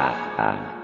啊啊。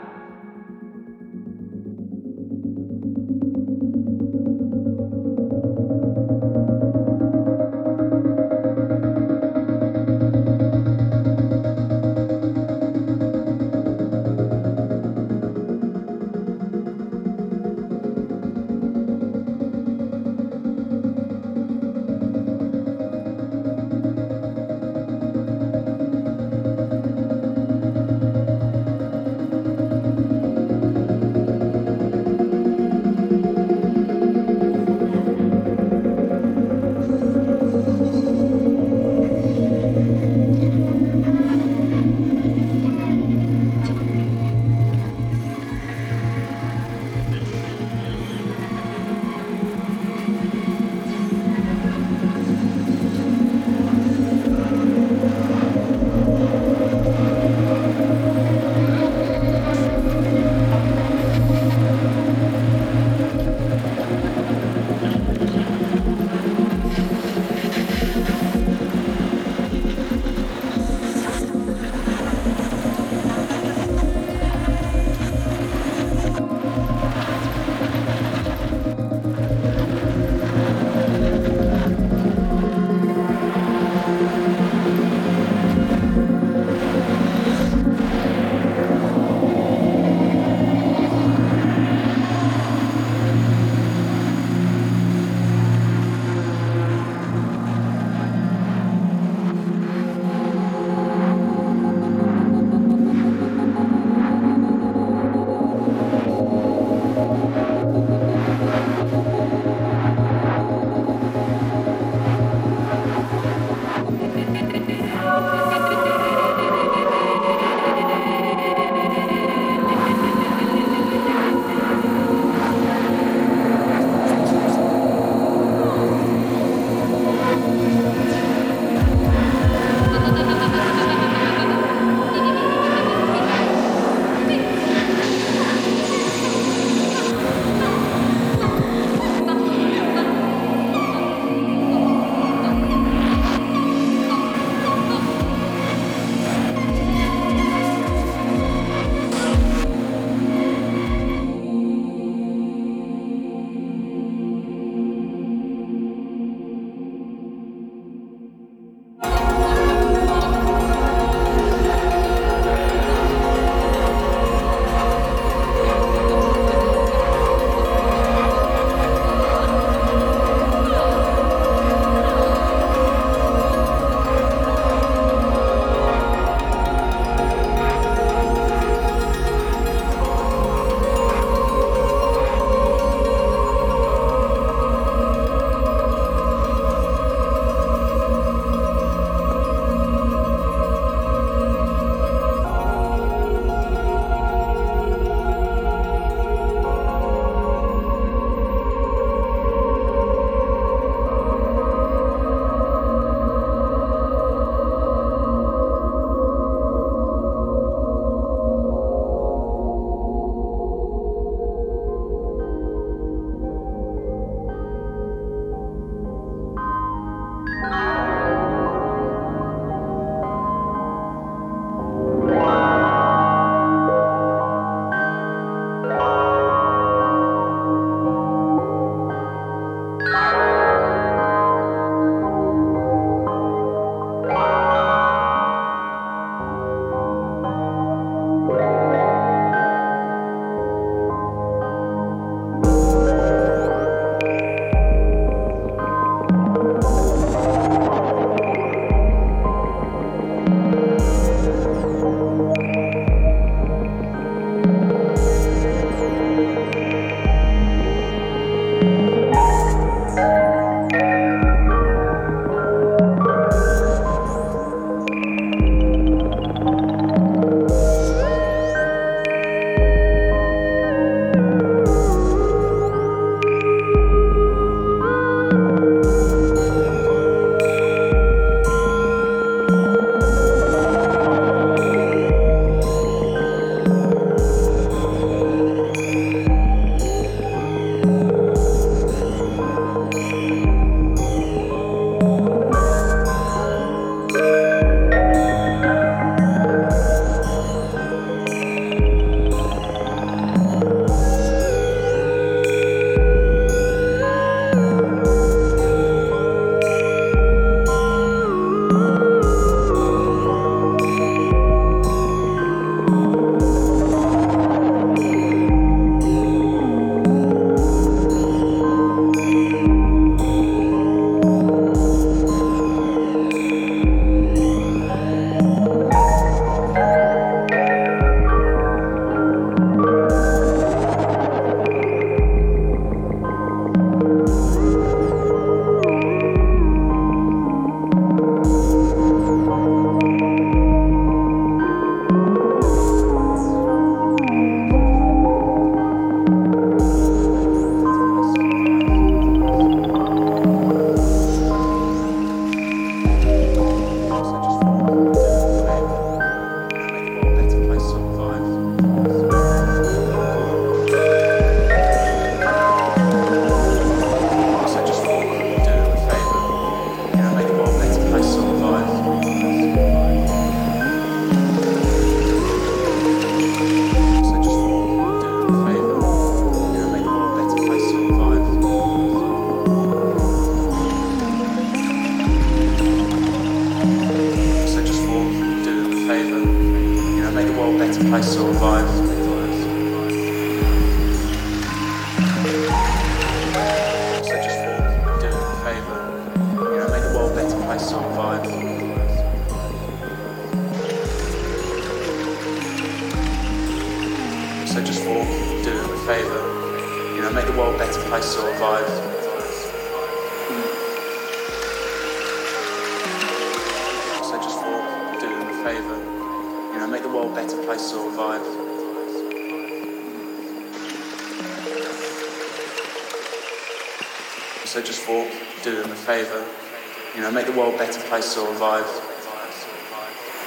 Make the world a better place to survive.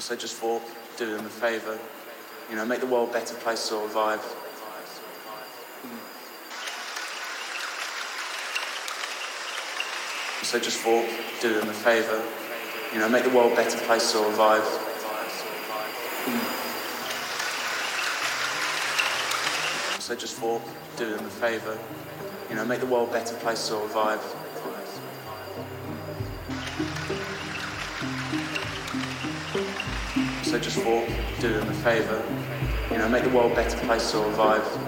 So just for doing a favour, you know, make the world a better place to survive. So just for doing a favour, you know, make the world a better place to survive. So just for doing a favour, you know, make the world a better place to survive. So just for them a favour, you know, make the world a better place to survive.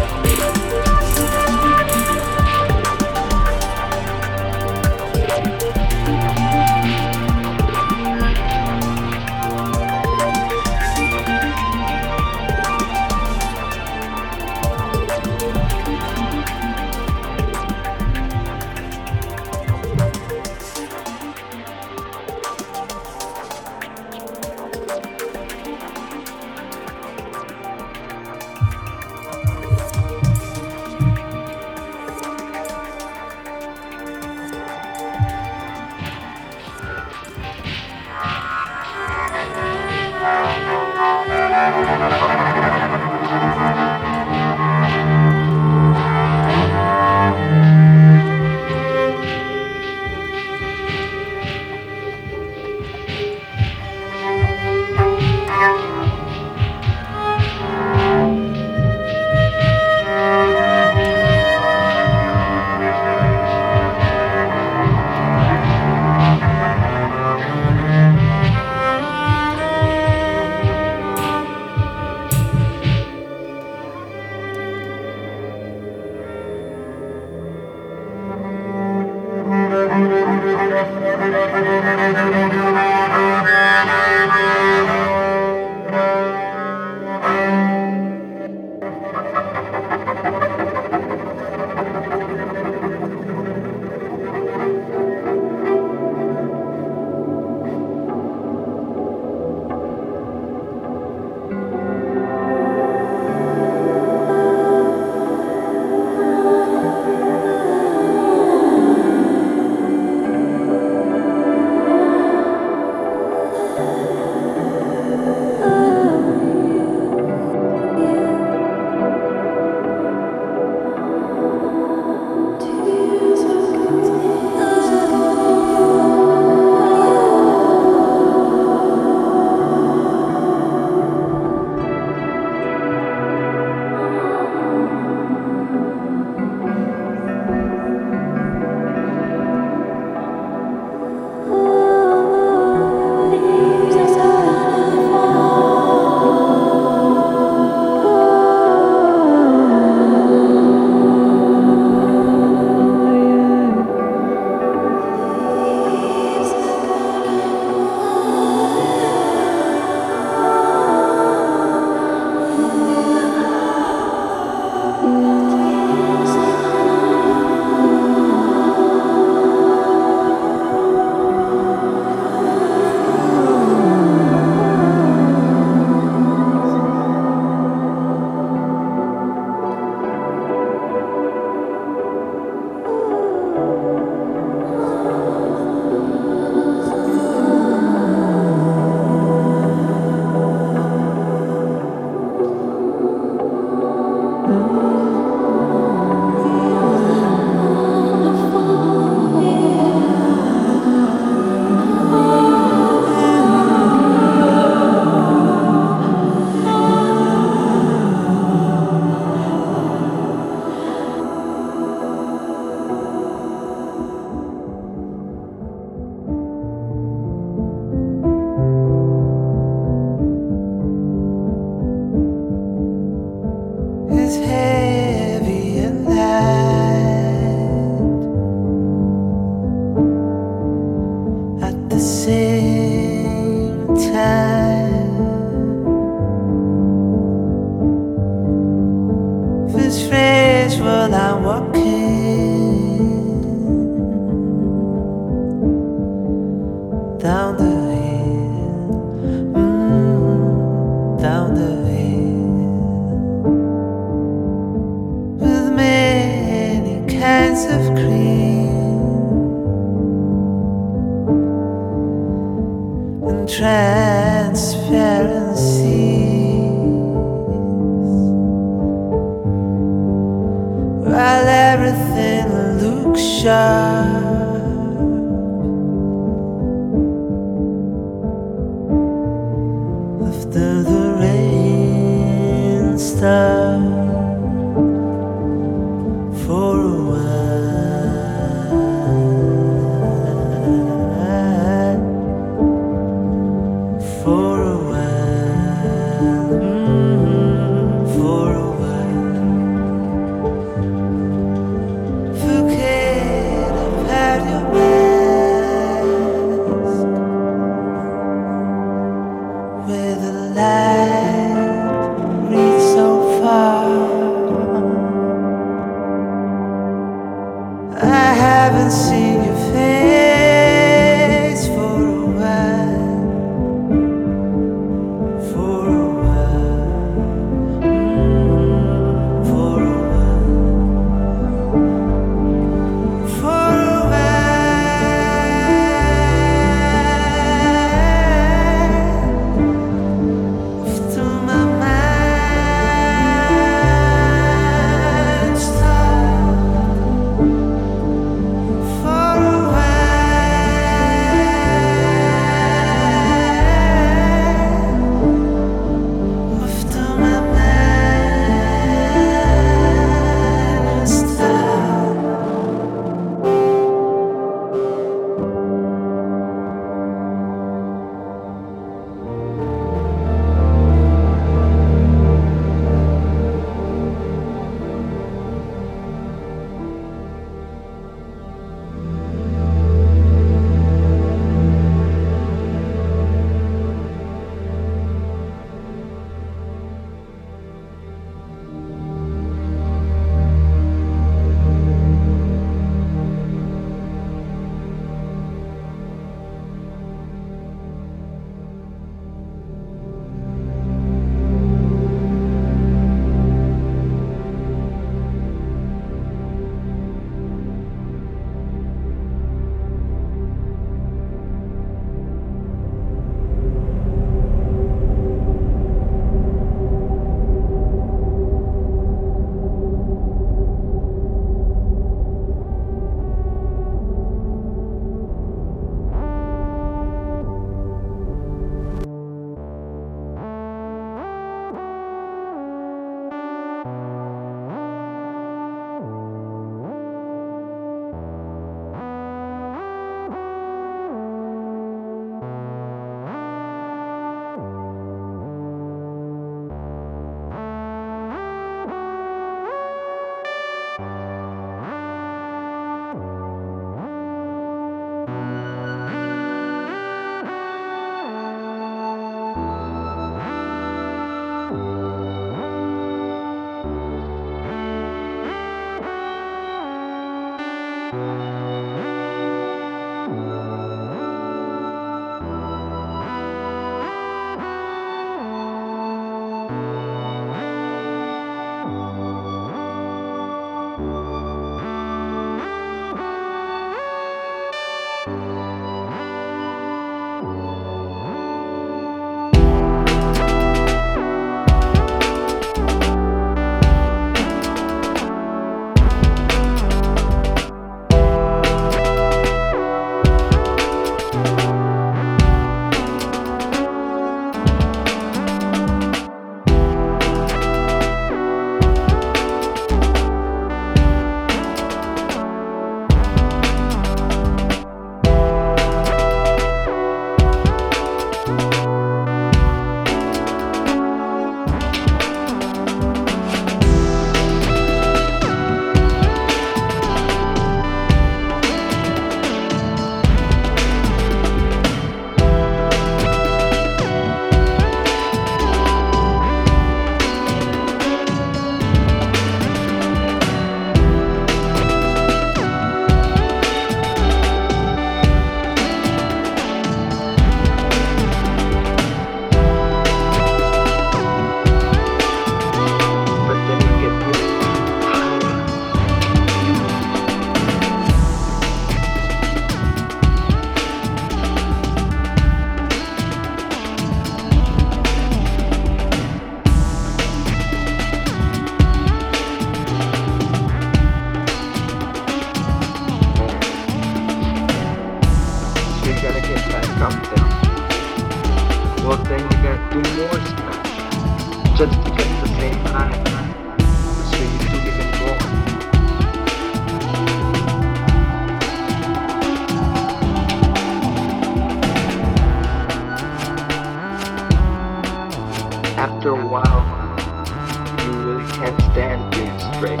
Really stand being straight.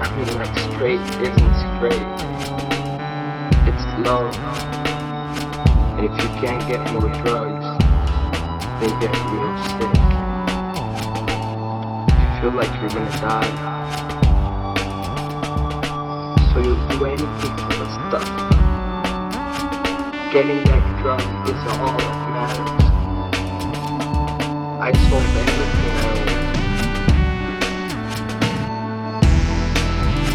I mean, like, straight isn't straight. It's low. And if you can't get more drugs, then you get real sick. You feel like you're gonna die. So you'll do anything for the stuff. Getting that drug is all that matters. I sold everything I owned.